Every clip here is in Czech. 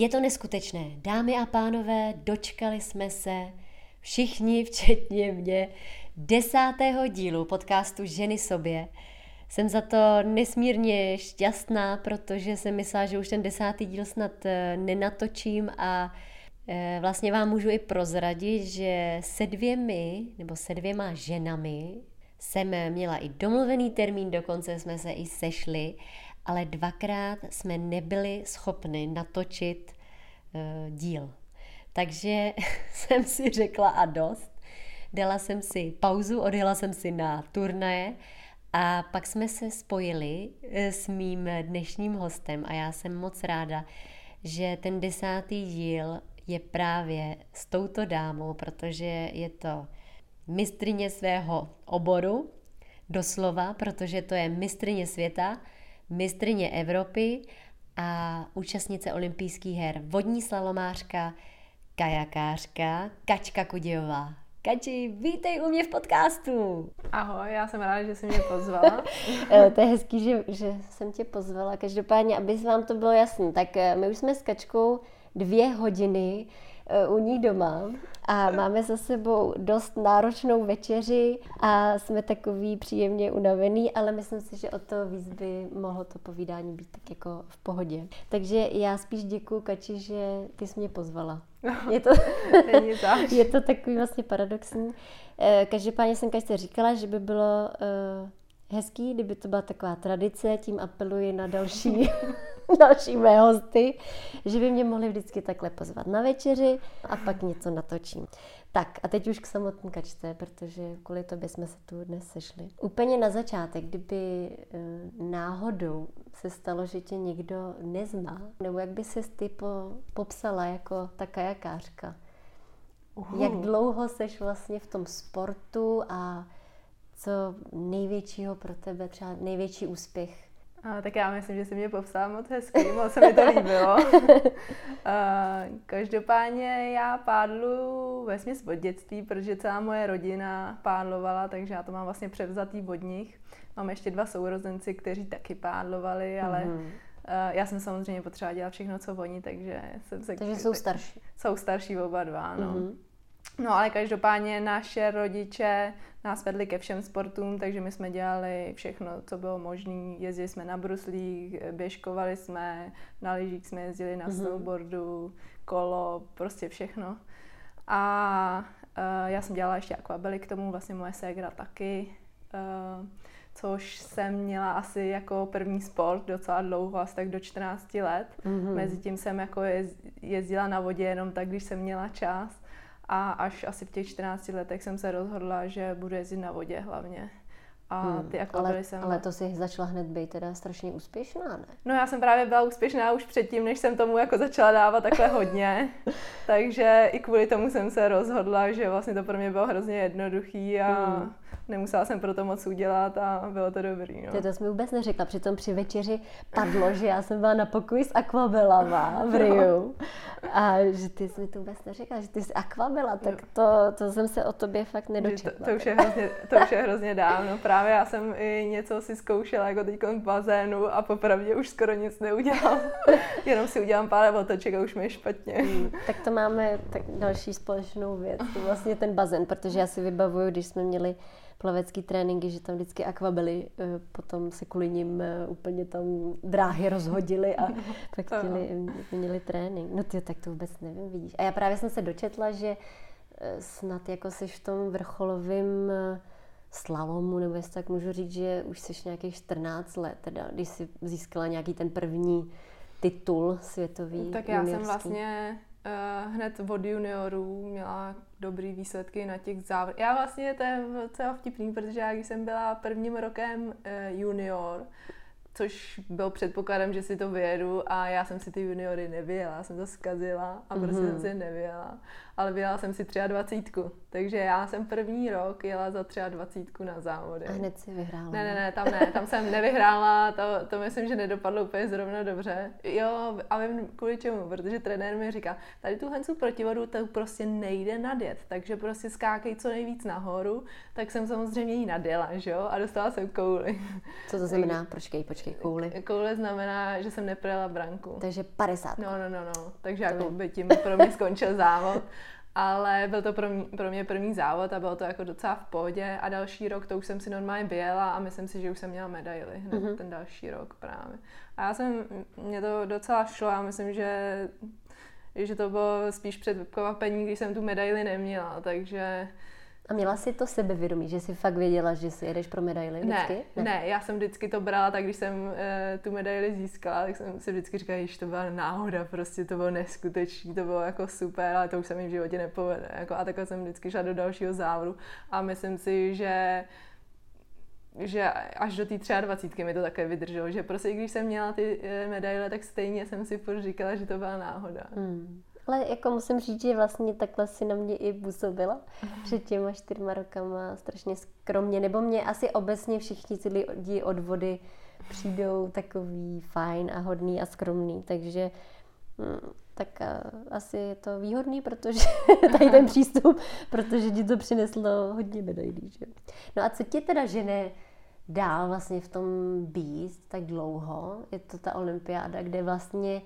Je to neskutečné. Dámy a pánové, dočkali jsme se všichni, včetně mě, desátého dílu podcastu Ženy sobě. Jsem za to nesmírně šťastná, protože jsem myslela, že už ten desátý díl snad eh, nenatočím a eh, vlastně vám můžu i prozradit, že se dvěmi nebo se dvěma ženami jsem měla i domluvený termín, dokonce jsme se i sešli, ale dvakrát jsme nebyli schopni natočit uh, díl. Takže jsem si řekla a dost. Dala jsem si pauzu, odjela jsem si na turnaje a pak jsme se spojili eh, s mým dnešním hostem a já jsem moc ráda, že ten desátý díl je právě s touto dámou, protože je to mistrině svého oboru, doslova, protože to je mistrině světa, mistrině Evropy a účastnice olympijských her, vodní slalomářka, kajakářka Kačka Kudějová. Kači, vítej u mě v podcastu. Ahoj, já jsem ráda, že jsi mě pozvala. Eh, to je hezký, že, že jsem tě pozvala. Každopádně, aby vám to bylo jasné, tak eh, my už jsme s Kačkou dvě hodiny u ní doma a máme za sebou dost náročnou večeři a jsme takový příjemně unavený, ale myslím si, že o to víc by mohlo to povídání být tak jako v pohodě. Takže já spíš děkuji Kači, že ty jsi mě pozvala. Je to, je to takový vlastně paradoxní. Eh, každopádně jsem Kačce říkala, že by bylo eh, hezký, kdyby to byla taková tradice, tím apeluji na další další mé hosty, že by mě mohli vždycky takhle pozvat na večeři a pak něco natočím. Tak a teď už k samotné kačce, protože kvůli tobě jsme se tu dnes sešli. Úplně na začátek, kdyby eh, náhodou se stalo, že tě někdo nezná, nebo jak by se ty po, popsala jako ta kajakářka? Uh. Jak dlouho seš vlastně v tom sportu a co největšího pro tebe, třeba největší úspěch a, tak já myslím, že si mě popsala moc hezky, moc se mi to líbilo. A, každopádně já pádlu ve směs od dětství, protože celá moje rodina pádlovala, takže já to mám vlastně převzatý od nich. Mám ještě dva sourozenci, kteří taky pádlovali, ale mm-hmm. já jsem samozřejmě potřeba dělat všechno, co oni, takže jsem se... Takže jsou starší. Jsou starší oba dva, no. Mm-hmm. No ale každopádně naše rodiče nás vedli ke všem sportům, takže my jsme dělali všechno, co bylo možné. Jezdili jsme na bruslích, běžkovali jsme, na lyžích jsme jezdili na mm-hmm. snowboardu, kolo, prostě všechno. A uh, já jsem dělala ještě akvabely k tomu, vlastně moje ségra taky, uh, což jsem měla asi jako první sport docela dlouho, asi tak do 14 let. Mm-hmm. Mezitím jsem jako jezdila na vodě jenom tak, když jsem měla čas. A až asi v těch 14 letech jsem se rozhodla, že budu jezdit na vodě hlavně. A hmm, ty jako ale, jsem... ale to si začala hned být teda strašně úspěšná, ne? No já jsem právě byla úspěšná už předtím, než jsem tomu jako začala dávat takhle hodně. Takže i kvůli tomu jsem se rozhodla, že vlastně to pro mě bylo hrozně jednoduchý a hmm nemusela jsem pro to moc udělat a bylo to dobrý. No. Ty to jsi mi vůbec neřekla, přitom při večeři padlo, že já jsem byla na pokoji s akvabelama v Riu a že ty jsi mi to vůbec neřekla, že ty jsi akvabela, tak to, to jsem se o tobě fakt nedočetla. To, to, už je hrozně, to už je hrozně dávno, právě já jsem i něco si zkoušela jako teď v bazénu a popravdě už skoro nic neudělám, jenom si udělám pár otoček a už mi je špatně. Hmm, tak to máme tak další společnou věc, to vlastně ten bazén, protože já si vybavuju, když jsme měli plavecký tréninky, že tam vždycky akvabily, eh, potom se kvůli ním eh, úplně tam dráhy rozhodily a pak chtěli, měli trénink. No ty tak to vůbec nevím, vidíš. A já právě jsem se dočetla, že eh, snad jako jsi v tom vrcholovém slalomu, nebo jestli tak můžu říct, že už jsi nějakých 14 let, teda, když jsi získala nějaký ten první titul světový. Tak já juniorský. jsem vlastně hned od juniorů měla dobrý výsledky na těch závodech. Já vlastně, to je docela vtipný, protože já když jsem byla prvním rokem uh, junior, což byl předpokladem, že si to vyjedu a já jsem si ty juniory nevyjela, jsem to zkazila a prostě mm-hmm. jsem si nevyjela. Ale vyjela jsem si 23. Takže já jsem první rok jela za 23 na závody. A hned si vyhrála. Ne, ne, ne, tam ne, tam jsem nevyhrála, to, to myslím, že nedopadlo úplně zrovna dobře. Jo, a vím kvůli čemu, protože trenér mi říká, tady tu hencu protivodu to prostě nejde nadjet, takže prostě skákej co nejvíc nahoru, tak jsem samozřejmě ji nadjela, že jo, a dostala jsem kouli. Co to znamená? Počkej, počkej, kouli. Koule znamená, že jsem neprojela branku. Takže 50. No, no, no, no, takže to jako by tím pro mě skončil závod. Ale byl to pro mě, pro mě první závod a bylo to jako docela v pohodě a další rok to už jsem si normálně vyjela a myslím si, že už jsem měla medaily hned mm-hmm. ten další rok právě. A já jsem, mě to docela šlo a myslím, že, že to bylo spíš překvapení, když jsem tu medaili neměla, takže a měla jsi to sebevědomí, že jsi fakt věděla, že si jedeš pro medaily vždycky? Ne, ne, ne já jsem vždycky to brala tak, když jsem uh, tu medaili získala, tak jsem si vždycky říkala, že to byla náhoda, prostě to bylo neskutečný, to bylo jako super, ale to už se mi v životě nepovede. Jako, a takhle jsem vždycky šla do dalšího závodu a myslím si, že že až do té 23 mi to také vydrželo, že prostě když jsem měla ty eh, medaile, tak stejně jsem si furt říkala, že to byla náhoda. Hmm. Ale jako musím říct, že vlastně takhle si na mě i působila uh-huh. před těma čtyřma rokama strašně skromně. Nebo mě asi obecně všichni ty lidi od vody přijdou takový fajn a hodný a skromný. Takže hm, tak uh, asi je to výhodný, protože tady ten přístup, protože ti to přineslo hodně medailí. Že? No a co tě teda žene dál vlastně v tom být tak dlouho? Je to ta olympiáda, kde vlastně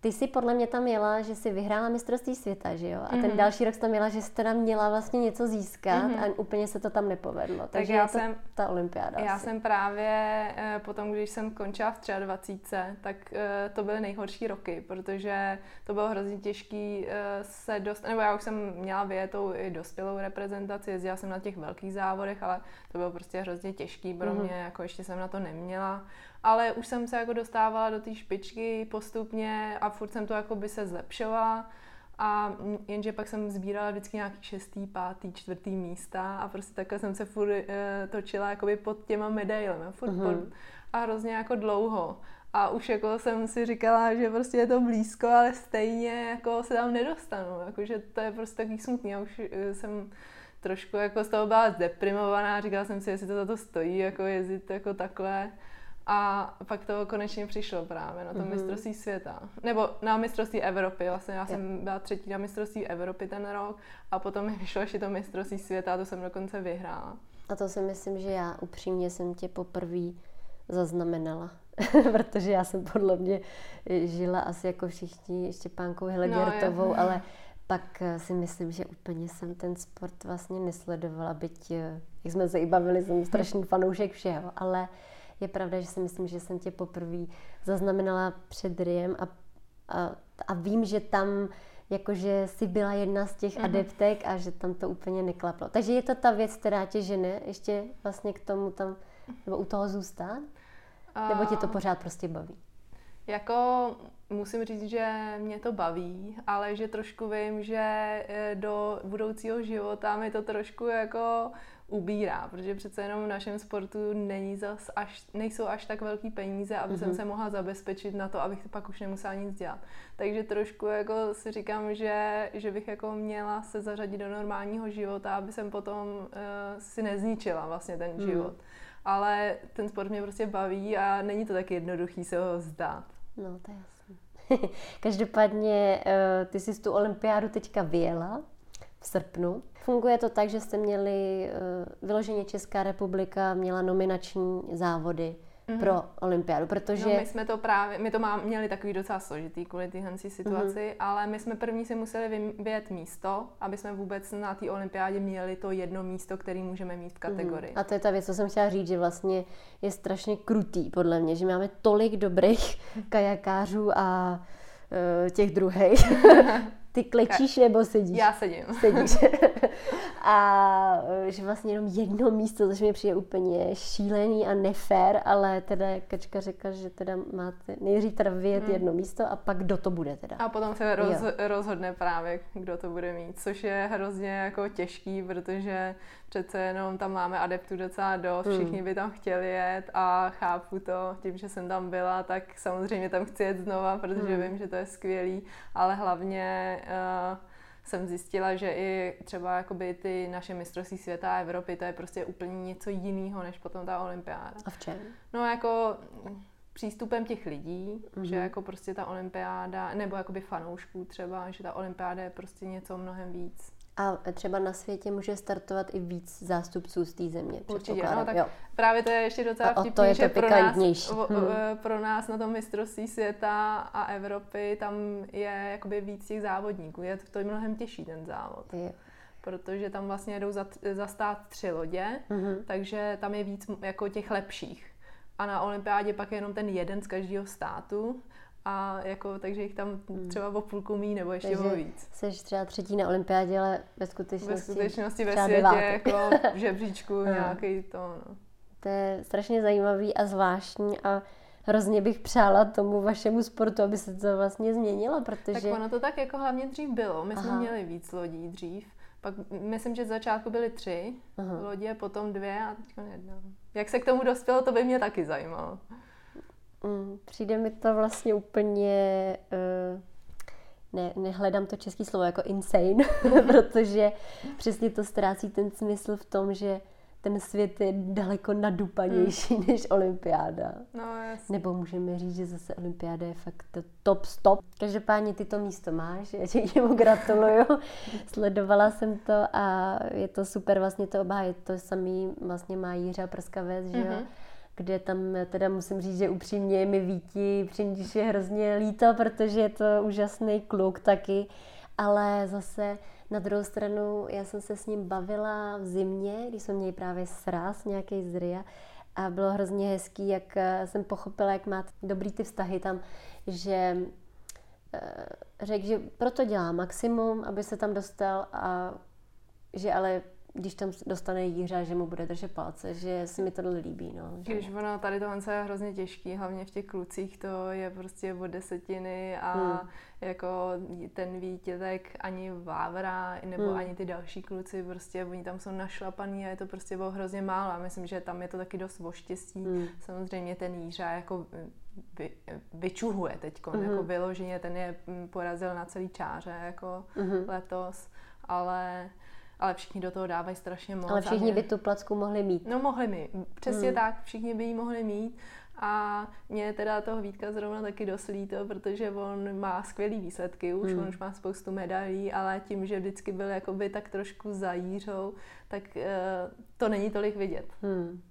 ty jsi podle mě tam měla, že jsi vyhrála mistrovství světa, že jo? A mm-hmm. ten mhm. další rok jsi tam měla, že jsi teda měla vlastně něco získat mm-hmm. a úplně se to tam nepovedlo. Tak Takže já jsem, ta olympiáda Já asi. jsem právě eh, potom, když jsem končila v 23, tak eh, to byly nejhorší roky, protože to bylo hrozně těžký eh, se dostat, nebo já už jsem měla vyjetou i dospělou reprezentaci, jezdila jsem na těch velkých závodech, ale to bylo prostě hrozně těžký pro mm-hmm. mě, jako ještě jsem na to neměla ale už jsem se jako dostávala do té špičky postupně a furt jsem to jako by se zlepšovala. A jenže pak jsem sbírala vždycky nějaký šestý, pátý, čtvrtý místa a prostě takhle jsem se furt uh, točila jakoby pod těma medailemi. Furt uh-huh. pod, a hrozně jako dlouho. A už jako jsem si říkala, že prostě je to blízko, ale stejně jako se tam nedostanu. Jakože to je prostě takový smutný. Já už uh, jsem trošku jako z toho byla zdeprimovaná, říkala jsem si, jestli to za to stojí, jako jezdit jako takhle. A pak to konečně přišlo právě na to mm-hmm. mistrovství světa. Nebo na mistrovství Evropy. Vlastně já jsem byla třetí na mistrovství Evropy ten rok a potom mi vyšlo ještě to mistrovství světa a to jsem dokonce vyhrála. A to si myslím, že já upřímně jsem tě poprvé zaznamenala. Protože já jsem podle mě žila asi jako všichni Štěpánkou Helegertovou, no, ale pak si myslím, že úplně jsem ten sport vlastně nesledovala, byť, jak jsme se i bavili, jsem strašný fanoušek všeho, ale je pravda, že si myslím, že jsem tě poprvé zaznamenala před Riem a, a, a vím, že tam jakože jsi byla jedna z těch mm-hmm. adeptek a že tam to úplně neklaplo. Takže je to ta věc, která tě žene ještě vlastně k tomu tam, nebo u toho zůstat? Uh, nebo tě to pořád prostě baví? Jako musím říct, že mě to baví, ale že trošku vím, že eh, do budoucího života mi to trošku jako ubírá, protože přece jenom v našem sportu není zas až, nejsou až tak velký peníze, aby mm-hmm. jsem mhm. se mohla zabezpečit na to, abych pak už nemusela nic dělat. Takže trošku jako si říkám, že, že bych jako měla se zařadit do normálního života, aby jsem potom uh, si nezničila vlastně ten mm. život. Ale ten sport mě prostě baví a není to tak jednoduchý se ho zdát. No, to je jasné. Každopádně uh, ty jsi tu olympiádu teďka vyjela v srpnu. Funguje to tak, že jste měli, uh, vyloženě Česká republika měla nominační závody mm-hmm. pro olympiádu, protože... No, my jsme to právě, my to má, měli takový docela složitý kvůli téhle situaci, mm-hmm. ale my jsme první si museli vyjet místo, aby jsme vůbec na té olympiádě měli to jedno místo, který můžeme mít v mhm. kategorii. Mm-hmm. A to je ta věc, co jsem chtěla říct, že vlastně je strašně krutý podle mě, že máme tolik dobrých kajakářů a uh, těch druhých, Ty klečíš nebo sedíš? Já sedím. Sedíš. a e, že vlastně jenom jedno místo, což mi přijde úplně šílený a nefér, ale teda Kačka řekla, že teda máte nejdřív teda vyjet hmm. jedno místo a pak kdo to bude teda. A potom se roz, rozhodne právě, kdo to bude mít, což je hrozně jako těžký, protože přece jenom tam máme adeptů docela dost, hmm. všichni by tam chtěli jet a chápu to, tím, že jsem tam byla, tak samozřejmě tam chci jet znova, protože hmm. vím, že to je skvělý, ale hlavně uh, jsem zjistila, že i třeba jakoby ty naše mistrovství světa a Evropy, to je prostě úplně něco jiného, než potom ta olympiáda. A v čem? No jako přístupem těch lidí, mm-hmm. že jako prostě ta olympiáda, nebo jakoby fanoušků třeba, že ta olympiáda je prostě něco mnohem víc. A třeba na světě může startovat i víc zástupců z té země. Určitě, no, tak jo. právě to je ještě docela vtipný, to je že to pro nás, hmm. pro nás na tom mistrovství světa a Evropy tam je jakoby víc těch závodníků. Je to, mnohem těžší ten závod. Je. Protože tam vlastně jdou za, zastát tři lodě, mm-hmm. takže tam je víc jako těch lepších. A na olympiádě pak je jenom ten jeden z každého státu a jako, takže jich tam hmm. třeba o půlku mí nebo ještě takže o víc. Jsi třeba třetí na olympiádě, ale ve skutečnosti Ve skutečnosti ve světě, devátek. jako v žebříčku hmm. nějaký to, no. To je strašně zajímavý a zvláštní a hrozně bych přála tomu vašemu sportu, aby se to vlastně změnilo, protože... Tak ono to tak jako hlavně dřív bylo. My Aha. jsme měli víc lodí dřív. Pak myslím, že z začátku byly tři Aha. lodě, potom dvě a teď jedna. Jak se k tomu dospělo, to by mě taky zajímalo. Mm, přijde mi to vlastně úplně... Uh, ne, nehledám to český slovo jako insane, protože přesně to ztrácí ten smysl v tom, že ten svět je daleko nadupanější hmm. než olympiáda. No. Nebo můžeme říct, že zase olympiáda je fakt to top stop. Každopádně ty to místo máš, já ti němu gratuluju. Sledovala jsem to a je to super vlastně to obhájit. To samý vlastně má Jiřa Prskavec, že jo? Mm-hmm kde tam teda musím říct, že upřímně mi Víti Přindiš je hrozně líto, protože je to úžasný kluk taky, ale zase na druhou stranu já jsem se s ním bavila v zimě, když jsme měli právě sraz nějaký z RIA a bylo hrozně hezký, jak eh, jsem pochopila, jak má dobrý ty vztahy tam, že eh, řekl, že proto dělá maximum, aby se tam dostal a že ale když tam dostane Jíře, že mu bude držet palce, že se mi to líbí. No, že... Když ono tady to je hrozně těžký, hlavně v těch klucích to je prostě od desetiny a hmm. jako ten vítětek ani Vávra nebo hmm. ani ty další kluci, prostě oni tam jsou našlapaný a je to prostě bylo hrozně málo a myslím, že tam je to taky dost o štěstí. Hmm. Samozřejmě ten Jířa jako vy, vyčuhuje teď, mm-hmm. jako vyloženě ten je porazil na celý čáře jako mm-hmm. letos, ale ale všichni do toho dávají strašně moc. Ale všichni by tu placku mohli mít. No mohli by, přesně hmm. tak, všichni by ji mohli mít. A mě teda toho Vítka zrovna taky dost líto, protože on má skvělý výsledky už, hmm. on už má spoustu medailí, ale tím, že vždycky byl jakoby tak trošku za Jířou, tak uh, to není tolik vidět. Hmm.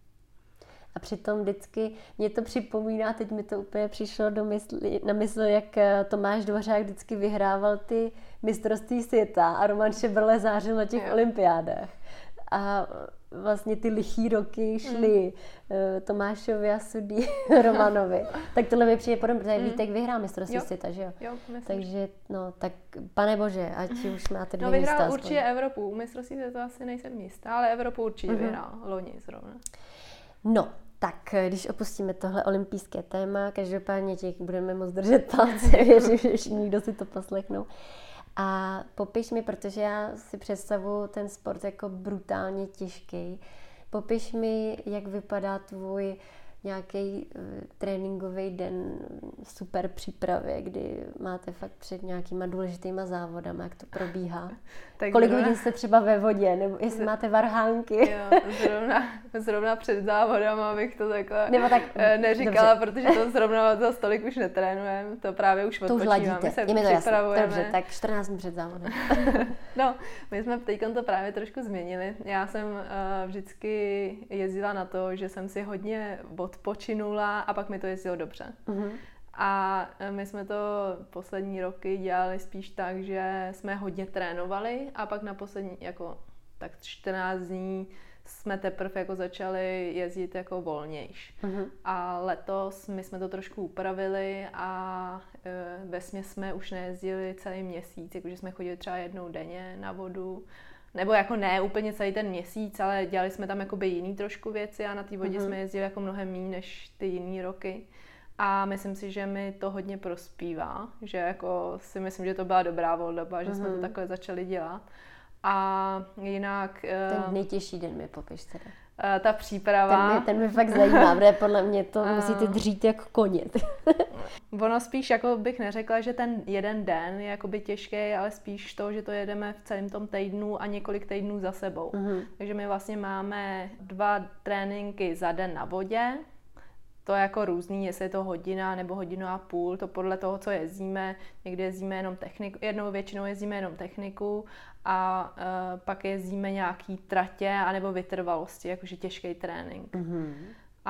A přitom vždycky mě to připomíná, teď mi to úplně přišlo do mysli, na mysl, jak eh, Tomáš Dvořák vždycky vyhrával ty mistrovství světa a Roman Šebrle zářil na těch jo. olympiádách. A vlastně ty lichý roky šly mm. Tomášovi a Sudí Romanovi. tak tohle mi přijde podobně, protože mm. Vítek vyhrál mistrovství světa, že jo? jo Takže, no, tak pane bože, ať už máte dvě No vyhrál místa určitě aspoň. Evropu, u mistrovství světa asi nejsem místa, ale Evropu určitě mm-hmm. vyhrál, loni zrovna. No, tak když opustíme tohle olympijské téma, každopádně těch budeme moc držet palce, věřím, že všichni, kdo si to poslechnou. A popiš mi, protože já si představu ten sport jako brutálně těžký, popiš mi, jak vypadá tvůj nějaký uh, tréninkový den super přípravě, kdy máte fakt před nějakýma důležitýma závodama, jak to probíhá. tak Kolik hodin jste třeba ve vodě, nebo jestli máte varhánky. jo, zrovna, zrovna před závodama bych to takhle nebo tak, eh, neříkala, dobře. protože to zrovna za stolik už netrénujeme, to právě už odpočíváme, my se je mi to. Dobře, tak 14 dní před závodem. no, my jsme teď to právě trošku změnili. Já jsem uh, vždycky jezdila na to, že jsem si hodně odpočinula a pak mi to jezdilo dobře. Mm-hmm. A e, my jsme to poslední roky dělali spíš tak, že jsme hodně trénovali a pak na poslední, jako tak 14 dní jsme teprve jako začali jezdit jako volnějš. Uh-huh. A letos my jsme to trošku upravili a e, ve jsme už nejezdili celý měsíc, jakože jsme chodili třeba jednou denně na vodu nebo jako ne úplně celý ten měsíc, ale dělali jsme tam jakoby jiný trošku věci a na té vodě mm-hmm. jsme jezdili jako mnohem méně než ty jiný roky. A myslím si, že mi to hodně prospívá, že jako si myslím, že to byla dobrá volba, že mm-hmm. jsme to mhm. takhle začali dělat. A jinak... Ten eh, nejtěžší den mi popiš teda. Uh, ta příprava. Ten mě, ten mě fakt zajímá, protože podle mě to uh, musíte dřít jako koně. ono spíš, jako bych neřekla, že ten jeden den je jakoby těžký, ale spíš to, že to jedeme v celém tom týdnu a několik týdnů za sebou. Uh-huh. Takže my vlastně máme dva tréninky za den na vodě, to je jako různý, jestli je to hodina nebo hodinu a půl, to podle toho, co jezdíme. Někdy jezdíme jenom techniku, jednou většinou jezdíme jenom techniku a uh, pak jezdíme nějaký tratě anebo vytrvalosti, jakože těžký trénink. Mm-hmm.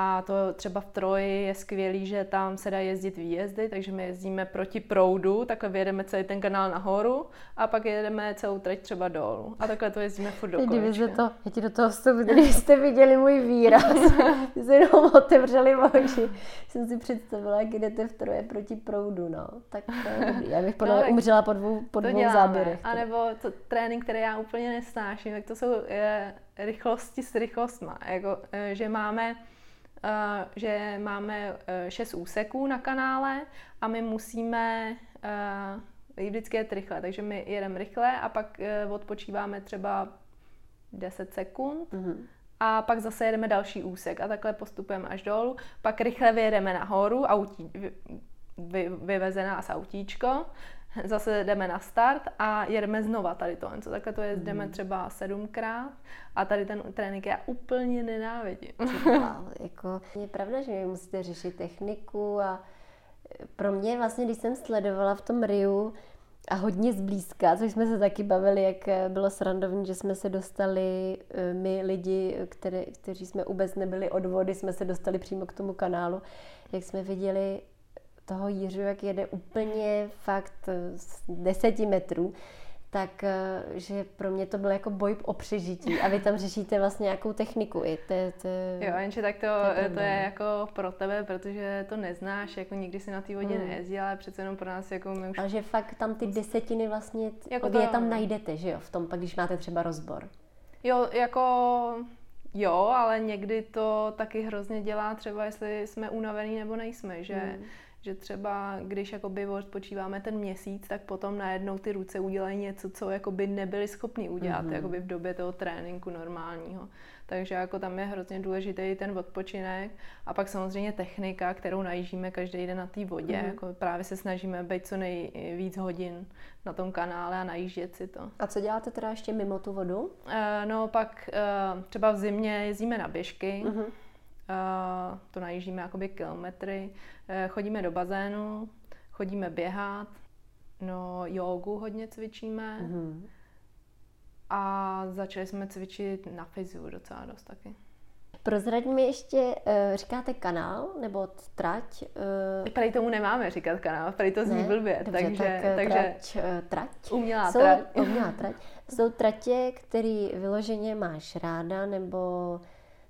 A to třeba v Troji je skvělý, že tam se dá jezdit výjezdy, takže my jezdíme proti proudu, takhle vyjedeme celý ten kanál nahoru a pak jedeme celou trať třeba dolů. A takhle to jezdíme furt do Kdyby to, já ti do toho vstupu, kdybyste viděli můj výraz, jste jenom otevřeli oči. Jsem si představila, jak jdete v Troje proti proudu, no. Tak to je dobrý. Já bych podle no, umřela po dvou, po dvou záběrech. A nebo to trénink, který já úplně nesnáším, tak to jsou je, rychlosti s rychlostma. Jako, e, že máme že máme uh, šest úseků na kanále a my musíme jít vždycky jet rychle, takže my jedeme rychle a pak odpočíváme třeba 10 sekund mm-hmm. a pak zase jedeme další úsek a takhle postupujeme až dolů, pak rychle vyjedeme nahoru, autí, vy, vy, vyveze nás autíčko zase jdeme na start a jedeme znova tady to. Co takhle to jezdíme mm. třeba sedmkrát a tady ten trénink já úplně nenávidím. jako, je pravda, že musíte řešit techniku a pro mě vlastně, když jsem sledovala v tom Riu a hodně zblízka, což jsme se taky bavili, jak bylo srandovní, že jsme se dostali, eh, my lidi, které, kteří jsme vůbec nebyli od vody, jsme se dostali přímo k tomu kanálu, jak jsme viděli toho Jiřu, jak jede úplně fakt z deseti metrů, tak eh, že pro mě to byl jako boj o přežití a vy tam řešíte vlastně nějakou techniku. I to, to, jo, jenže tak to, to, je, to je jako pro tebe, protože to neznáš, jako nikdy si na té vodě hmm. nejezdí, ale přece jenom pro nás jako my už... Ale že fakt tam ty desetiny vlastně, jako to... je tam najdete, že jo, v tom, pak když máte třeba rozbor. Jo, jako jo, ale někdy to taky hrozně dělá třeba, jestli jsme unavený nebo nejsme, že hmm že třeba když jakoby odpočíváme ten měsíc, tak potom najednou ty ruce udělají něco, co jakoby nebyli schopni udělat mm-hmm. jakoby v době toho tréninku normálního. Takže jako tam je hrozně důležitý ten odpočinek a pak samozřejmě technika, kterou najíždíme každý den na té vodě. Mm-hmm. Jako právě se snažíme být co nejvíc hodin na tom kanále a najíždět si to. A co děláte teda ještě mimo tu vodu? Uh, no pak uh, třeba v zimě jezdíme na běžky. Mm-hmm to najíždíme jakoby kilometry, eh, chodíme do bazénu, chodíme běhat, no jogu hodně cvičíme mm-hmm. a začali jsme cvičit na fyziu docela dost taky. Prozraď mi ještě, eh, říkáte kanál nebo trať? Tady tomu nemáme říkat kanál, tady to zní ne? blbě, Dobře, takže, tak, takže trať, trať. Umělá Jsou, trať. Umělá trať. Jsou tratě, které vyloženě máš ráda, nebo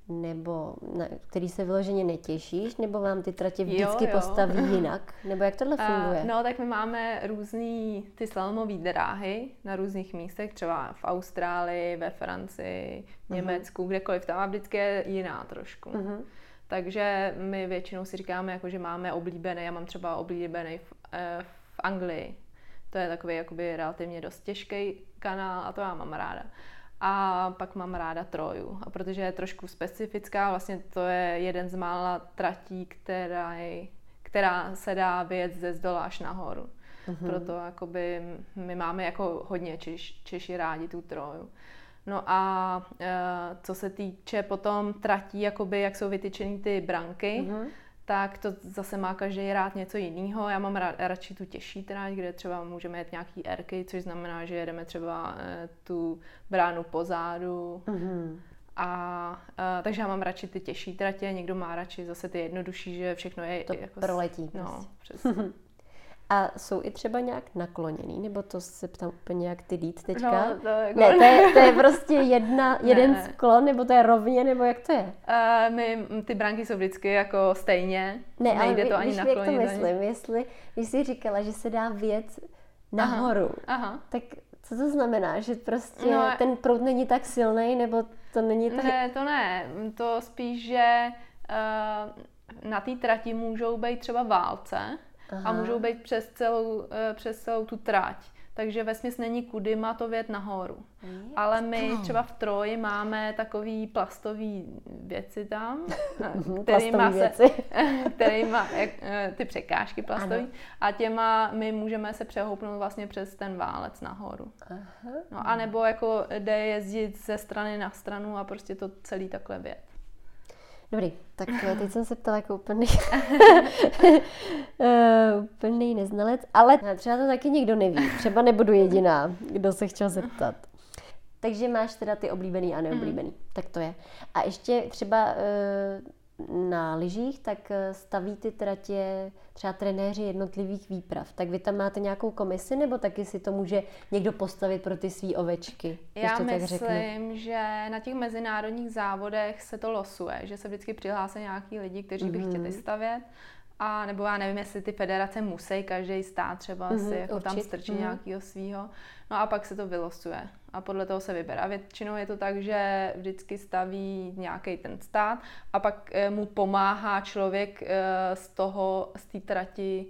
nebo na který se vyloženě netěšíš, nebo vám ty tratě vždycky jo, jo. postaví jinak? Nebo jak tohle funguje? Uh, no, tak my máme různé ty slalomové dráhy na různých místech, třeba v Austrálii, ve Francii, v mhm. Německu, uh-huh. kdekoliv. Tam vždycky je jiná trošku. Uh-huh. Takže my většinou si říkáme, jako, že máme oblíbený, já mám třeba oblíbený v, uh, v Anglii. To je takový jakoby relativně dost těžký kanál a to já mám ráda. A pak mám ráda Troju. A protože je trošku specifická, vlastně to je jeden z mála tratí, která, je, která se dá vyjet ze zdola až nahoru. Mm-hmm. Proto jakoby my máme jako hodně Češ, Češi rádi tu Troju. No a e, co se týče potom tratí, jakoby jak jsou vytyčeny ty branky, mm-hmm tak to zase má každý rád něco jiného. Já mám rád, radši tu těžší trať, kde třeba můžeme jet nějaký erky, což znamená, že jedeme třeba e, tu bránu pozadu. Mm-hmm. A, a, takže já mám radši ty těžší tratě, někdo má radši zase ty jednodušší, že všechno je... To jako proletí. No, prostě. přesně. A jsou i třeba nějak nakloněný, nebo to se ptám úplně jak ty dít teďka? No, to jako... Ne, to je, to je prostě jedna, jeden ne. sklon, nebo to je rovně, nebo jak to je? Uh, my, ty bránky jsou vždycky jako stejně, ne, nejde ale to ani naklonit. jak to myslím, ani... jestli, když jsi říkala, že se dá věc nahoru, aha, aha. tak co to znamená, že prostě no, ten proud není tak silný, nebo to není tak... Ne, to ne, to spíš, že uh, na té trati můžou být třeba válce, Aha. a můžou být přes celou, eh, přes celou tu tráť. takže ve smyslu není kudy má to vět nahoru. Ale my třeba v Troji máme takový plastový věci tam, který má se, který má jak, eh, ty překážky plastový a těma my můžeme se přehoupnout vlastně přes ten válec nahoru. Aha. No a nebo jako jde jezdit ze strany na stranu a prostě to celý takhle vět. Dobrý, tak eh, teď jsem se ptala jako úplný, uh, úplný neznalec, ale třeba to taky nikdo neví. Třeba nebudu jediná, kdo se chtěl zeptat. Takže máš teda ty oblíbený a neoblíbený. Mm. Tak to je. A ještě třeba uh, na lyžích, tak staví ty tratě třeba trenéři jednotlivých výprav. Tak vy tam máte nějakou komisi, nebo taky si to může někdo postavit pro ty svý ovečky? Já to myslím, tak že na těch mezinárodních závodech se to losuje, že se vždycky přihlásí nějaký lidi, kteří by mm-hmm. chtěli stavět. A nebo já nevím, jestli ty federace musí každý stát třeba mm-hmm, si jako tam strčit mm-hmm. nějakého svého. No a pak se to vylosuje a podle toho se vybere. A většinou je to tak, že vždycky staví nějaký ten stát a pak eh, mu pomáhá člověk eh, z toho, z té trati,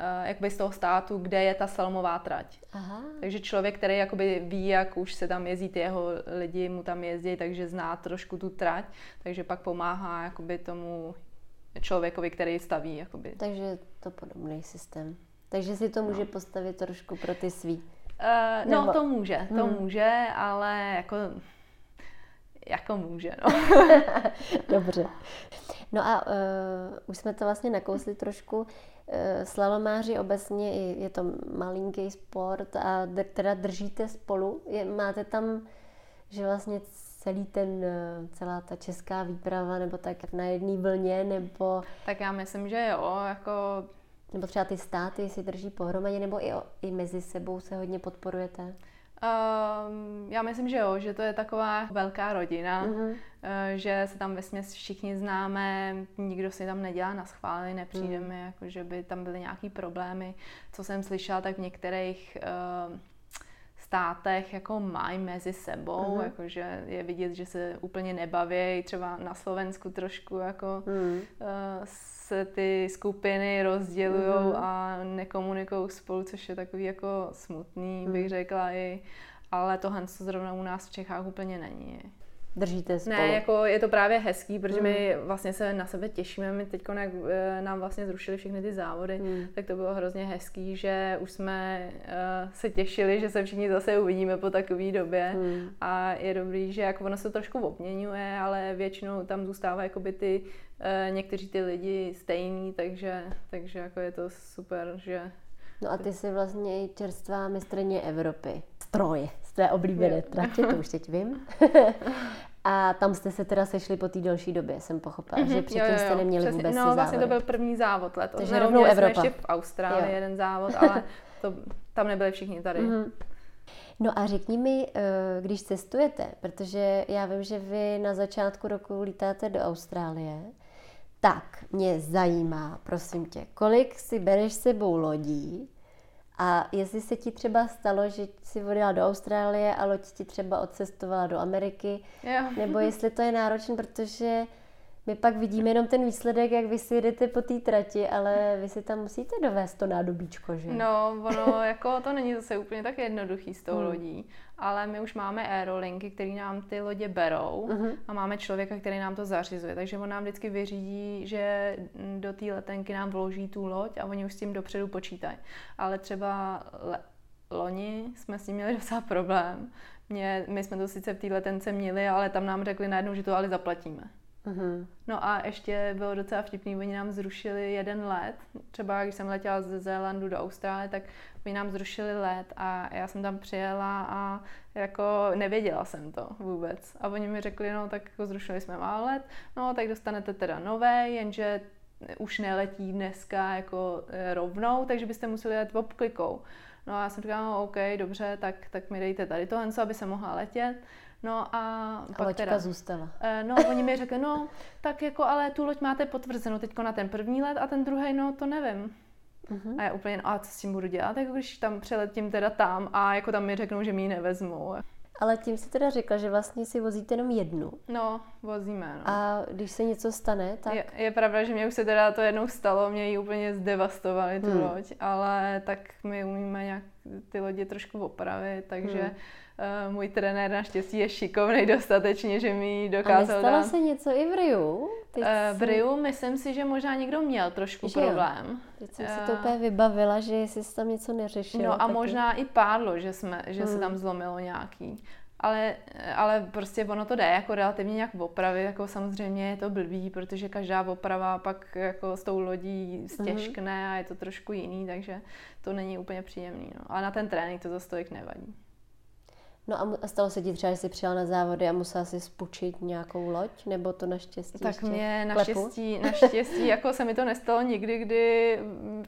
eh, jakoby z toho státu, kde je ta salmová trať. Aha. Takže člověk, který jakoby ví, jak už se tam jezdí, ty jeho lidi mu tam jezdí, takže zná trošku tu trať, takže pak pomáhá jakoby tomu člověkovi, který staví. Jakoby. Takže to podobný systém. Takže si to může no. postavit trošku pro ty svý. Uh, no, to může, to hmm. může, ale jako jako může, no. Dobře. No a uh, už jsme to vlastně nakousli trošku. Uh, slalomáři obecně je to malinký sport a teda držíte spolu. Je, máte tam, že vlastně celý ten, celá ta česká výprava, nebo tak na jedné vlně, nebo... Tak já myslím, že jo, jako nebo třeba ty státy si drží pohromadě, nebo i, i mezi sebou se hodně podporujete? Um, já myslím, že jo, že to je taková velká rodina, uh, že se tam ve všichni známe, nikdo si tam nedělá na schvály, nepřijde uh-huh. mi, jako, že by tam byly nějaký problémy. Co jsem slyšela, tak v některých uh, státech jako mají mezi sebou, uh-huh. jakože je vidět, že se úplně nebaví, třeba na Slovensku trošku jako uh-huh. uh, se ty skupiny rozdělují uh-huh. a nekomunikují spolu, což je takový jako smutný, uh-huh. bych řekla i, ale tohle co zrovna u nás v Čechách úplně není držíte spolu. Ne, jako je to právě hezký, protože mm. my vlastně se na sebe těšíme. My teď, jak eh, nám vlastně zrušili všechny ty závody, mm. tak to bylo hrozně hezký, že už jsme uh, se těšili, že se všichni zase uvidíme po takové době. Mm. A je dobrý, že jako ono se trošku obměňuje, ale většinou tam zůstávají jakoby ty uh, někteří ty lidi stejný, takže, takže jako je to super, že No a ty jsi vlastně i čerstvá mistrně Evropy. Stroje, z tvé oblíbené tratě, to už teď vím. a tam jste se teda sešli po té delší době, jsem pochopila, mm-hmm, že předtím jo, jo, jste neměli přesně, vůbec No vlastně to byl první závod letos. Takže no, rovnou Evropa. Jsme ještě v Austrálii jo. jeden závod, ale to, tam nebyli všichni tady. Mm-hmm. No a řekni mi, eh, když cestujete, protože já vím, že vy na začátku roku lítáte do Austrálie, tak mě zajímá, prosím tě, kolik si bereš sebou lodí a jestli se ti třeba stalo, že si odjela do Austrálie a loď ti třeba odcestovala do Ameriky, jo. nebo jestli to je náročné, protože my pak vidíme jenom ten výsledek, jak vy si jedete po té trati, ale vy si tam musíte dovést to nádobíčko, že? No, ono jako to není zase úplně tak jednoduchý s tou hmm. lodí, ale my už máme aerolinky, které nám ty lodě berou uh-huh. a máme člověka, který nám to zařizuje, takže on nám vždycky vyřídí, že do té letenky nám vloží tu loď a oni už s tím dopředu počítají. Ale třeba le- loni jsme s tím měli docela problém. Mě, my jsme to sice v té letence měli, ale tam nám řekli najednou, že to ale zaplatíme. Uh-huh. No a ještě bylo docela vtipný, oni nám zrušili jeden let. Třeba když jsem letěla ze Zélandu do Austrálie, tak oni nám zrušili let a já jsem tam přijela a jako nevěděla jsem to vůbec. A oni mi řekli, no tak jako zrušili jsme má let, no tak dostanete teda nové, jenže už neletí dneska jako eh, rovnou, takže byste museli jet obklikou. No a já jsem říkala, no OK, dobře, tak, tak mi dejte tady tohle, aby se mohla letět. No a, a pak teda, zůstala. Eh, no, oni mi řekli, no, tak jako, ale tu loď máte potvrzenou teď na ten první let a ten druhý, no, to nevím. Uh-huh. A já úplně, no, a co s tím budu dělat, jako když tam přeletím teda tam a jako tam mi řeknou, že mi ji nevezmou. Ale tím si teda řekla, že vlastně si vozíte jenom jednu. No, vozíme, no. A když se něco stane, tak... Je, je pravda, že mě už se teda to jednou stalo, mě ji úplně zdevastovali tu hmm. loď, ale tak my umíme nějak ty lodě trošku opravit, takže hmm. Uh, můj trenér naštěstí je šikovný dostatečně, že mi dokázal A dát... se něco i v Riu? Teď uh, v Riu myslím si, že možná někdo měl trošku že problém. Jo. Teď jsem uh, si to úplně vybavila, že jsi tam něco neřešil. No a taky. možná i pádlo, že, jsme, že hmm. se tam zlomilo nějaký ale, ale prostě ono to jde jako relativně nějak opravit, jako samozřejmě je to blbý, protože každá oprava pak jako s tou lodí stěžkne mm-hmm. a je to trošku jiný, takže to není úplně příjemný. No. Ale na ten trénink to zase tolik nevadí. No a stalo se ti třeba, že jsi přijel na závody a musela si spučit nějakou loď, nebo to naštěstí Tak mě naštěstí, naštěstí jako se mi to nestalo nikdy, kdy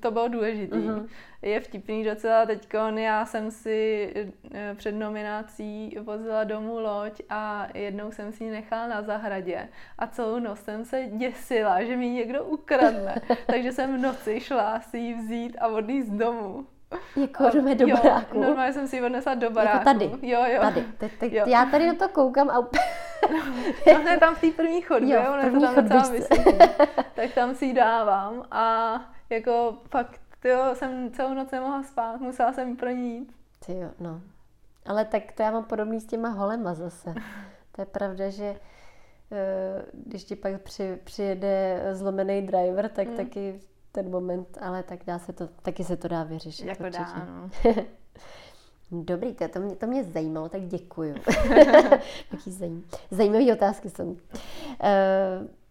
to bylo důležité. Mm-hmm. Je vtipný docela teď, já jsem si eh, před nominací vozila domů loď a jednou jsem si ji nechala na zahradě a celou noc jsem se děsila, že mi někdo ukradne. Takže jsem v noci šla si ji vzít a odníst domů. Jako jdeme do jo, baráku. normálně jsem si ji odnesla do baráku. Jako tady. Jo, jo. Tady. Teď, teď, jo. Já tady na to koukám a no, ne, tam v té první chodbě, jo, v první to tam docela tak tam si ji dávám a jako fakt, jo, jsem celou noc nemohla spát, musela jsem pro ní jít. Ty jo, no. Ale tak to já mám podobný s těma holema zase. To je pravda, že eh, když ti pak při, přijede zlomený driver, tak mm. taky ten moment, ale tak dá se to, taky se to dá vyřešit. Jako určitě. dá, ano. Dobrý, to, to, mě, to mě zajímalo, tak děkuju. Jaký zajím, zajímavý otázky jsou. Uh,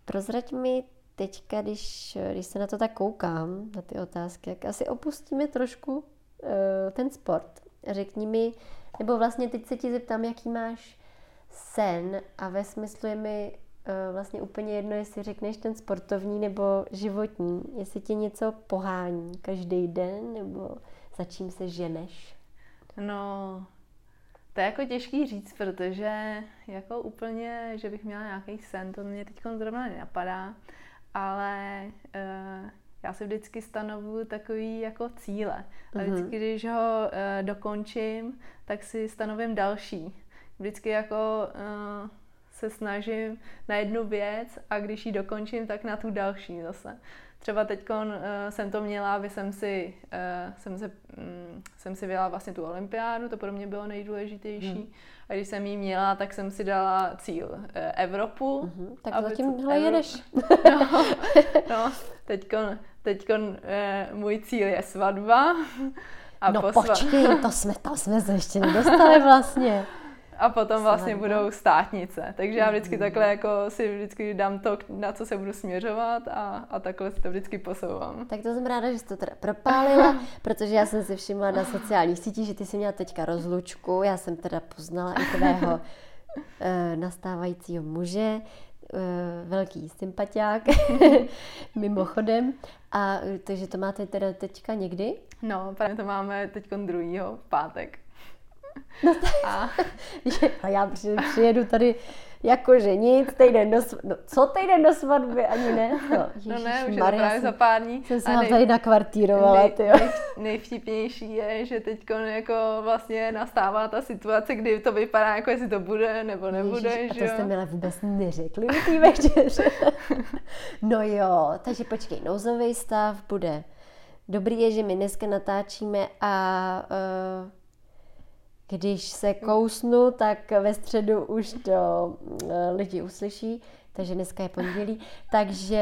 prozrať mi teďka, když, když se na to tak koukám, na ty otázky, jak asi opustíme trošku uh, ten sport. Řekni mi, nebo vlastně teď se ti zeptám, jaký máš sen a ve smyslu je mi vlastně úplně jedno, jestli řekneš ten sportovní nebo životní, jestli tě něco pohání každý den, nebo za čím se ženeš? No, to je jako těžký říct, protože jako úplně, že bych měla nějaký sen, to mě teď zrovna nenapadá, ale uh, já si vždycky stanovuju takový jako cíle. A mhm. vždycky, když ho uh, dokončím, tak si stanovím další. Vždycky jako uh, se snažím na jednu věc a když ji dokončím, tak na tu další zase. Třeba teď uh, jsem to měla, aby jsem si, uh, jsem, se, um, jsem si vyjela vlastně tu olympiádu, to pro mě bylo nejdůležitější. Hmm. A když jsem ji měla, tak jsem si dala cíl uh, Evropu. Uh-huh. Tak zatím Evro... jedeš. no, no teďkon, teďkon uh, můj cíl je svatba. A no posva... počkej, to jsme, tam jsme se ještě nedostali vlastně a potom vlastně budou státnice. Takže já vždycky mhm. takhle jako si vždycky dám to, na co se budu směřovat a, a takhle si to vždycky posouvám. Tak to jsem ráda, že jsi to teda propálila, protože já jsem si všimla na sociálních sítích, že ty jsi měla teďka rozlučku. Já jsem teda poznala i tvého e, nastávajícího muže, e, velký sympatiák, mimochodem. A takže to máte teda teďka někdy? No, právě to máme teď druhýho v pátek. No tak, a... a já přijedu tady jako že nic, týden do svatby, no, co týden do svatby, ani ne. No, no ne, už je to právě za pár dní. Jsem se nej... tady nakvartírovala, nej, nej, nejvtipnější je, že teď jako vlastně nastává ta situace, kdy to vypadá jako jestli to bude nebo nebude. Ježiš, že a to jste mi ale vůbec neřekli u té večeře. no jo, takže počkej, nouzový stav bude. Dobrý je, že my dneska natáčíme a uh, když se kousnu, tak ve středu už to eh, lidi uslyší, takže dneska je pondělí. Takže,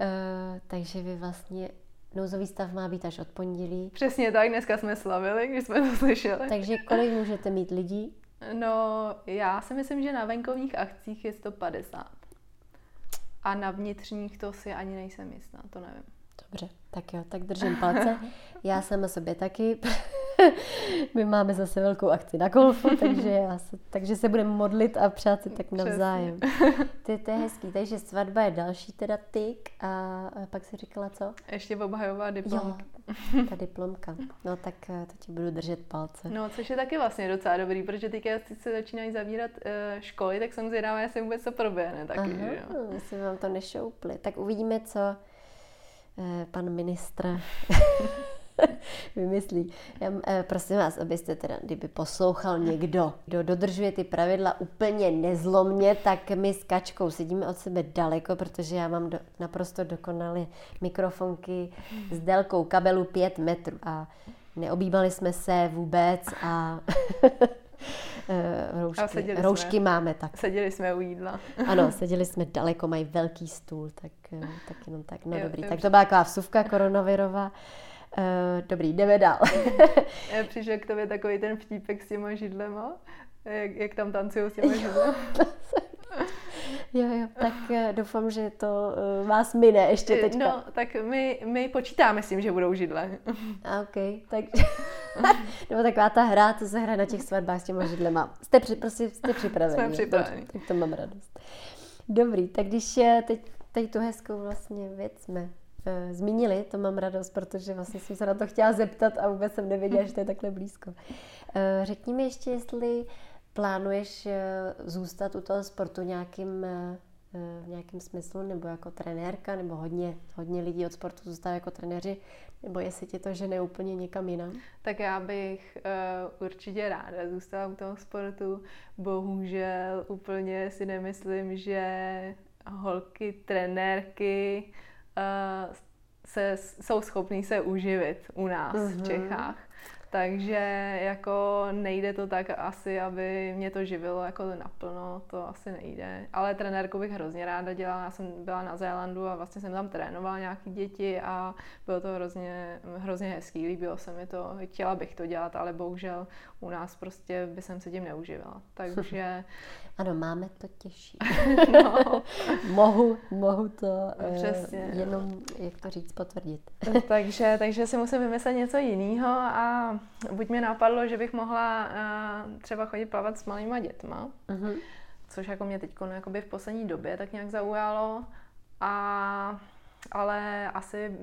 eh, takže vy vlastně nouzový stav má být až od pondělí. Přesně tak, dneska jsme slavili, když jsme to slyšeli. Takže kolik můžete mít lidí? No, já si myslím, že na venkovních akcích je 150. A na vnitřních to si ani nejsem jistá, to nevím. Dobře, tak jo, tak držím palce. Já sama sobě taky. My máme zase velkou akci na golfu, takže, já se, takže se budeme modlit a přát si tak navzájem. Ty, to je hezký. Takže svatba je další teda tyk a, a pak si říkala co? Ještě obhajová diplomka. Jo, ta diplomka. No tak eh, to ti budu držet palce. No, což je taky vlastně docela dobrý, protože teďka se začínají zavírat uh, školy, tak jsem zvědavá, jestli vůbec to proběhne taky. Aha, že jo? jestli vám to nešoupli. Tak uvidíme, co uh, pan ministr vymyslí. Já, eh, prosím vás, abyste teda, kdyby poslouchal někdo, kdo dodržuje ty pravidla úplně nezlomně, tak my s Kačkou sedíme od sebe daleko, protože já mám do, naprosto dokonalé mikrofonky s délkou kabelu 5 metrů a neobývali jsme se vůbec a roušky, roušky jsme, máme tak. Seděli jsme u jídla. ano, seděli jsme daleko, mají velký stůl, tak, tak jenom tak, no jo, dobrý. Tak to byla taková vsuvka koronavirová. Uh, dobrý, jdeme dál. Přišel k tobě takový ten vtípek s těma židlema, jak, jak tam tancují s těma židlema. Jo, jo, tak doufám, že to uh, vás mine ještě teďka. No, tak my, my počítáme s tím, že budou židle. A ok, tak... Nebo taková ta hra, co se hraje na těch svatbách s těma židlema. Jste, při, prostě, jste připraveni. Jsme připraveni. Dobře, tak to mám radost. Dobrý, tak když teď, teď tu hezkou vlastně věc jsme uh, zmínili, to mám radost, protože vlastně jsem se na to chtěla zeptat a vůbec jsem nevěděla, že to je takhle blízko. Uh, řekni mi ještě, jestli plánuješ uh, zůstat u toho sportu nějakým v nějakém smyslu, nebo jako trenérka, nebo hodně, hodně lidí od sportu zůstává jako trenéři, nebo jestli ti to žene úplně někam jinam? Tak já bych určitě ráda zůstala u toho sportu. Bohužel úplně si nemyslím, že holky, trenérky se, jsou schopní se uživit u nás mm-hmm. v mhm. Čechách. Takže jako nejde to tak asi, aby mě to živilo jako naplno, to asi nejde. Ale trenérku bych hrozně ráda dělala, já jsem byla na Zélandu a vlastně jsem tam trénovala nějaký děti a bylo to hrozně, hrozně hezký, líbilo se mi to, chtěla bych to dělat, ale bohužel u nás prostě by jsem se tím neuživila. Takže... ano, máme to těžší. no. mohu, mohu to eh, Přesně, jenom, jak to říct, potvrdit. takže, takže si musím vymyslet něco jiného a buď mě napadlo, že bych mohla uh, třeba chodit plavat s malýma dětma, uh-huh. což jako mě teď v poslední době tak nějak zaujalo. A, ale asi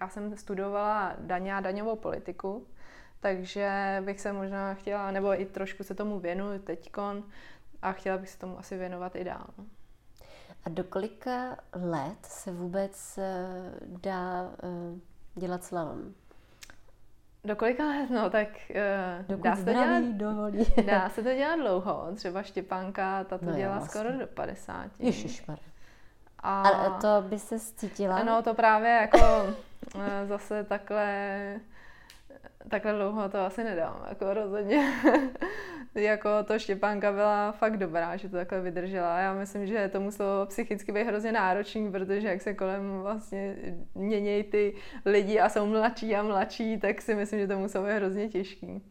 já jsem studovala daně a daňovou politiku, takže bych se možná chtěla, nebo i trošku se tomu věnuju teďkon a chtěla bych se tomu asi věnovat i dál. A do kolika let se vůbec uh, dá uh, dělat slalom? Do kolika let? No tak uh, dá se to dělat, dovolí. dá se to dělat dlouho. Třeba Štěpánka, ta to no dělá vlastně. skoro do 50. Ježišmar. A, a to by se cítila? No to právě jako uh, zase takhle takhle dlouho to asi nedám, jako rozhodně. jako to Štěpánka byla fakt dobrá, že to takhle vydržela. Já myslím, že to muselo psychicky být hrozně náročný, protože jak se kolem vlastně měnějí ty lidi a jsou mladší a mladší, tak si myslím, že to muselo být hrozně těžký.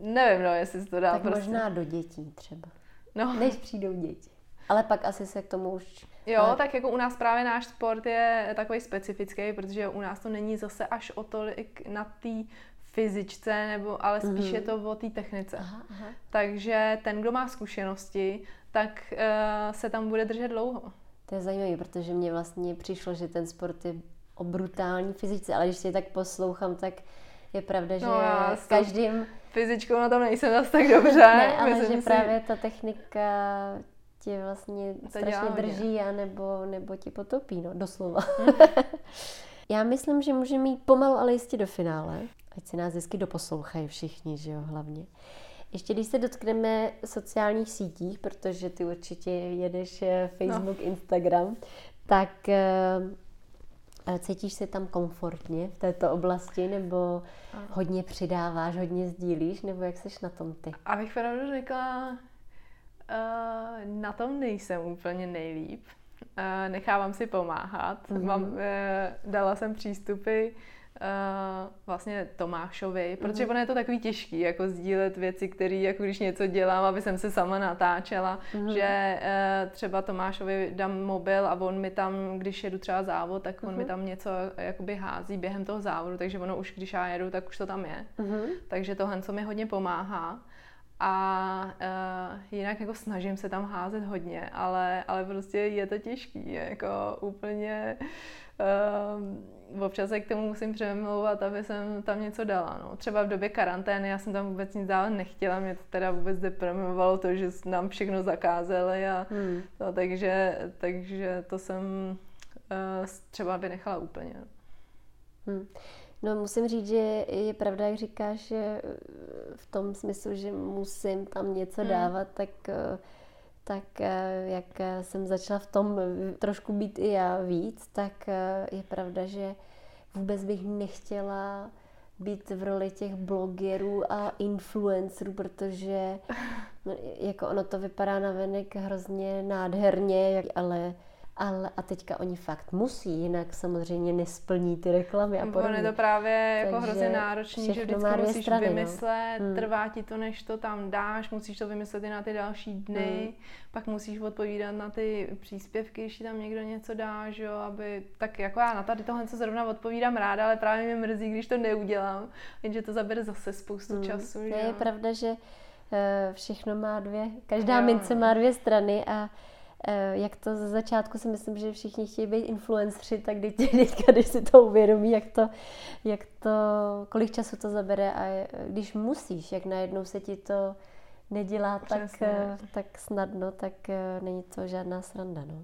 Nevím, no, jestli se to dá tak prostě. možná do dětí třeba. No. Než přijdou děti. Ale pak asi se k tomu už... Jo, ale... tak jako u nás právě náš sport je takový specifický, protože u nás to není zase až o tolik na té fyzičce, nebo, ale spíš mm-hmm. je to o té technice. Aha, aha. Takže ten, kdo má zkušenosti, tak uh, se tam bude držet dlouho. To je zajímavé, protože mně vlastně přišlo, že ten sport je o brutální fyzice, ale když si tak poslouchám, tak je pravda, že no, já každým... Fyzičkou na tom nejsem zase tak dobře. ne, ale Myslím že si... právě ta technika tě vlastně to strašně drží a nebo, nebo ti potopí, no, doslova. Mm. Já myslím, že můžeme jít pomalu, ale jistě do finále. Ať se nás vždycky doposlouchají všichni, že jo, hlavně. Ještě když se dotkneme sociálních sítích, protože ty určitě jedeš eh, Facebook, no. Instagram, tak uh, cítíš se tam komfortně v této oblasti, nebo hodně přidáváš, hodně sdílíš, nebo jak seš na tom ty? Abych pravdu řekla, na tom nejsem úplně nejlíp. Uh, nechávám si pomáhat. Mm-hmm. Mám, uh, dala jsem přístupy uh, vlastně Tomášovi, mm-hmm. protože ono je to takový těžký, jako sdílet věci, které, jako když něco dělám, aby jsem se sama natáčela, mm-hmm. že uh, třeba Tomášovi dám mobil a on mi tam, když jedu třeba závod, tak on mm-hmm. mi tam něco jakoby hází během toho závodu, takže ono už, když já jedu, tak už to tam je. Mm-hmm. Takže tohle, co mi hodně pomáhá. A uh, jinak jako snažím se tam házet hodně, ale, ale prostě je to těžký, jako úplně uh, občas se k tomu musím přemlouvat, aby jsem tam něco dala. No. Třeba v době karantény já jsem tam vůbec nic dávat nechtěla, mě to teda vůbec deprimovalo to, že nám všechno zakázali a hmm. no, takže, takže to jsem uh, třeba vynechala úplně. Hmm. No musím říct, že je pravda, jak říkáš, že eh, v tom smyslu, že musím tam něco hmm. dávat, tak, eh, tak eh, jak jsem začala v tom trošku být i já víc, tak je pravda, že vůbec bych nechtěla být v roli těch blogerů a influencerů, protože no, jako ono to vypadá na venek hrozně nádherně, ale ale a teďka oni fakt musí, jinak samozřejmě nesplní ty reklamy a podobně. Ono je to právě jako hrozně náročný, že vždycky musíš strany, no. vymyslet, no. trvá ti to, než to tam dáš, musíš to vymyslet i na ty další dny, hmm. pak musíš odpovídat na ty příspěvky, když tam někdo něco dá, že jo, aby, tak jako já na tady tohle co zrovna odpovídám ráda, ale právě mě mrzí, když to neudělám, jenže to zabere zase spoustu hmm. času, že Je pravda, že eh, všechno má dvě, každá jo. mince má dvě strany a jak to ze začátku si myslím, že všichni chtějí být influenceri, tak teďka, když si to uvědomí, jak to, jak to, kolik času to zabere a když musíš, jak najednou se ti to nedělá tak, eh, tak snadno, tak eh, není to žádná sranda. No.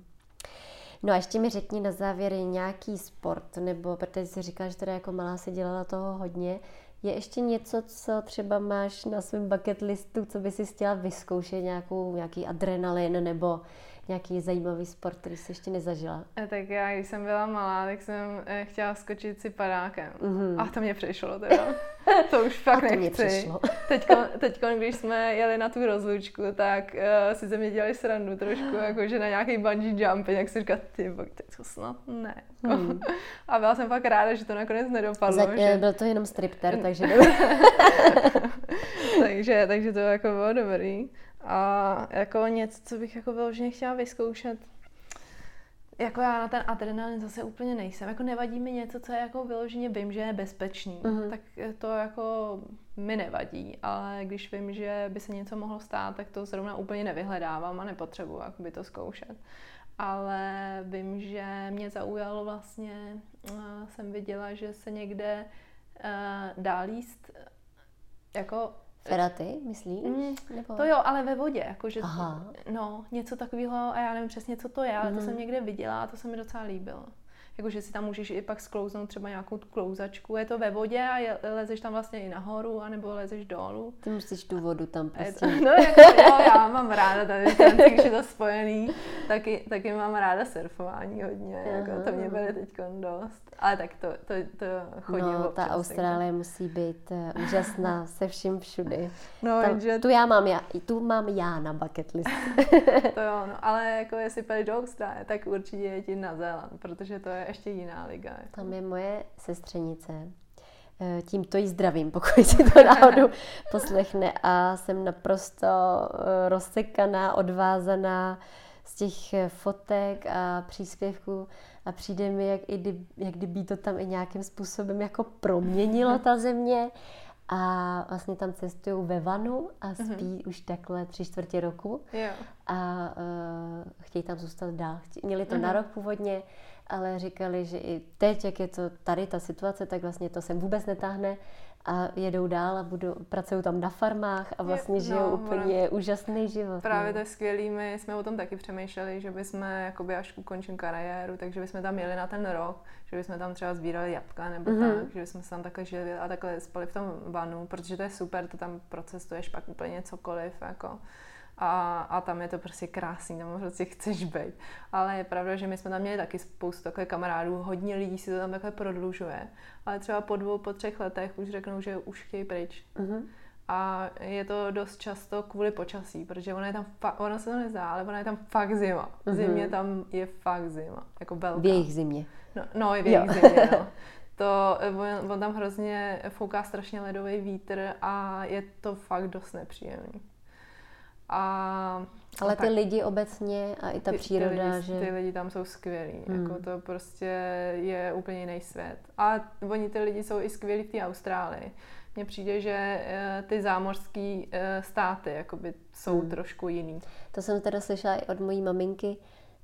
No a ještě mi řekni na závěr nějaký sport, nebo protože jsi říkala, že teda jako malá si dělala toho hodně, je ještě něco, co třeba máš na svém bucket listu, co by si chtěla vyzkoušet, nějakou, nějaký adrenalin nebo nějaký zajímavý sport, který jsi ještě nezažila? A tak já, když jsem byla malá, tak jsem eh, chtěla skočit si padákem. Mm-hmm. A to mě přišlo teda. to už fakt a to nechci. Teď, když jsme jeli na tu rozlučku, tak uh, si ze mě dělali srandu trošku, jako že na nějaký bungee jump, jak si říká, ty to snad ne. Hmm. a byla jsem fakt ráda, že to nakonec nedopadlo. Za, že... Byl to jenom stripter, takže takže, takže to jako bylo dobrý. A jako něco, co bych jako vyloženě chtěla vyzkoušet, jako já na ten adrenalin zase úplně nejsem. Jako nevadí mi něco, co je jako vyloženě vím, že je bezpečný, mm-hmm. tak to jako mi nevadí, ale když vím, že by se něco mohlo stát, tak to zrovna úplně nevyhledávám a nepotřebuji by to zkoušet. Ale vím, že mě zaujalo vlastně, uh, jsem viděla, že se někde uh, dá líst jako Feraty, myslíš? Mm, Nebo... To jo, ale ve vodě, jakože, Aha. no, něco takového a já nevím přesně, co to je, ale mm. to mhm. jsem někde viděla a to se mi docela líbilo jakože si tam můžeš i pak sklouznout třeba nějakou tu klouzačku. Je to ve vodě a je, lezeš tam vlastně i nahoru, anebo lezeš dolů. Ty musíš tu vodu tam prostě. No jako, jo, já mám ráda tady je to spojený, taky, taky mám ráda surfování hodně, jako to mě bude teď dost. Ale tak to, to, to chodím No, občas, ta Austrálie takže. musí být uh, úžasná se vším všudy. No, Tam, že... Tu já mám já, tu mám já na bucket list. to jo, no, ale jako jestli půjdeš do Austrálie, tak určitě je na Zéland, protože to je ještě jiná liga. Jako. Tam je moje sestřenice. Eh, tímto jí zdravím, pokud si to náhodou poslechne. A jsem naprosto eh, rozsekaná, odvázaná z těch eh, fotek a příspěvků a přijde mi, jak, i jak kdyby to tam i nějakým způsobem jako proměnilo ta země a vlastně tam cestují ve vanu a mhm. spí uh-huh. už takhle tři čtvrtě roku jo. a uh, chtějí tam zůstat dál. Měli to uh-huh. na rok původně, ale říkali, že i teď, jak je to tady ta situace, tak vlastně to sem vůbec netáhne a jedou dál a budou, pracují tam na farmách a vlastně je, žijou no, úplně ono, úžasný život. Právě no. to je skvělý, my jsme o tom taky přemýšleli, že bychom jakoby až ukončím kariéru, takže bychom tam jeli na ten rok, že bychom tam třeba sbírali jabka nebo mm-hmm. tak, že bychom se tam takhle žili a takhle spali v tom vanu, protože to je super, to tam procestuješ pak úplně cokoliv, jako a, a tam je to prostě krásný, tam prostě chceš být. Ale je pravda, že my jsme tam měli taky spoustu takhle kamarádů, hodně lidí si to tam takhle prodlužuje, ale třeba po dvou, po třech letech už řeknou, že už chtějí pryč. Mm-hmm. A je to dost často kvůli počasí, protože ona je tam fa- ona se to nezdá, ale ona je tam fakt zima. Mm-hmm. Zimě tam je fakt zima, jako velká. V jejich zimě. No, no i v jejich jo. zimě, no. To, on, on tam hrozně fouká strašně ledový vítr a je to fakt dost nepříjemný. A ale ty lidi obecně a i ta ty, příroda, ty lidi, že... Ty lidi tam jsou skvělí, hmm. jako to prostě je úplně jiný svět. A oni ty lidi jsou i skvělí v té Austrálii. Mně přijde, že eh, ty zámořské eh, státy jakoby jsou hmm. trošku jiný. To jsem teda slyšela i od mojí maminky,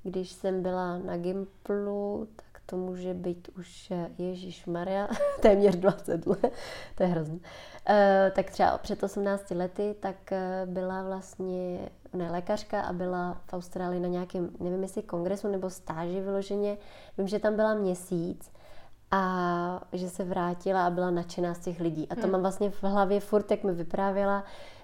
když jsem byla na Gimplu, tak to může být už eh, Ježíš Maria, téměř 20 let, to je hrozný. Uh, tak třeba před 18 lety, tak uh, byla vlastně ne, lékařka a byla v Austrálii na nějakém, nevím jestli kongresu nebo stáži vyloženě. Vím, že tam byla měsíc a že se vrátila a byla nadšená z těch lidí. A to hmm. mám vlastně v hlavě furt, jak mi vyprávěla,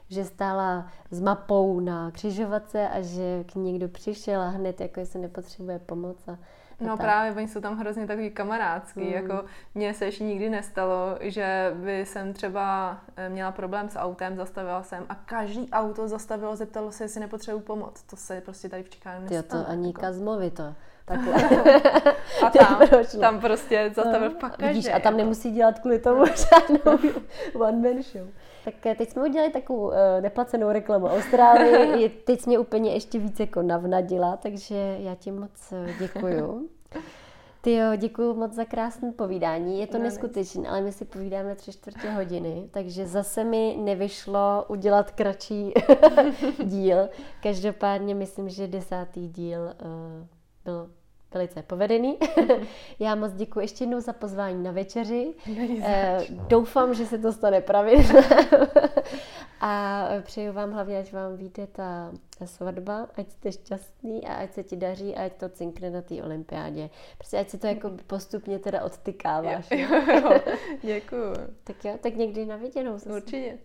že stála s mapou na křižovatce a že k ní někdo přišel a hned jako se nepotřebuje pomoc a No tak. právě, oni jsou tam hrozně takový kamarádský, mm. jako mně se ještě nikdy nestalo, že by jsem třeba eh, měla problém s autem, zastavila jsem a každý auto zastavilo, zeptalo se, jestli nepotřebuji pomoc. To se prostě tady v Čikách nestane. Jo, to ani jako. Kazmovi to. Takhle. a tam, tam prostě zastavil no, fakt každý. Vidíš, a tam jako. nemusí dělat kvůli tomu žádnou one man show. Tak eh, teď jsme udělali takovou uh, neplacenou reklamu Austrálii. teď mě úplně ještě víc jako navnadila, takže já ti moc děkuju. Ty jo, děkuji moc za krásné povídání. Je to no, neskutečné, ale my si povídáme tři čtvrtě hodiny, takže zase mi nevyšlo udělat kratší díl. Každopádně myslím, že desátý díl uh, byl velice povedený. Já moc děkuji ještě jednou za pozvání na večeři. Eh, doufám, že se to stane pravidelně. a přeju vám hlavně, ať vám vyjde ta, ta svatba, ať jste šťastný a ať se ti daří a ať to cinkne na té olympiádě. Prostě ať se to jako postupně teda odtykáváš. Jo, jo, jo. Děkuju. tak jo, tak někdy na viděnou. Určitě.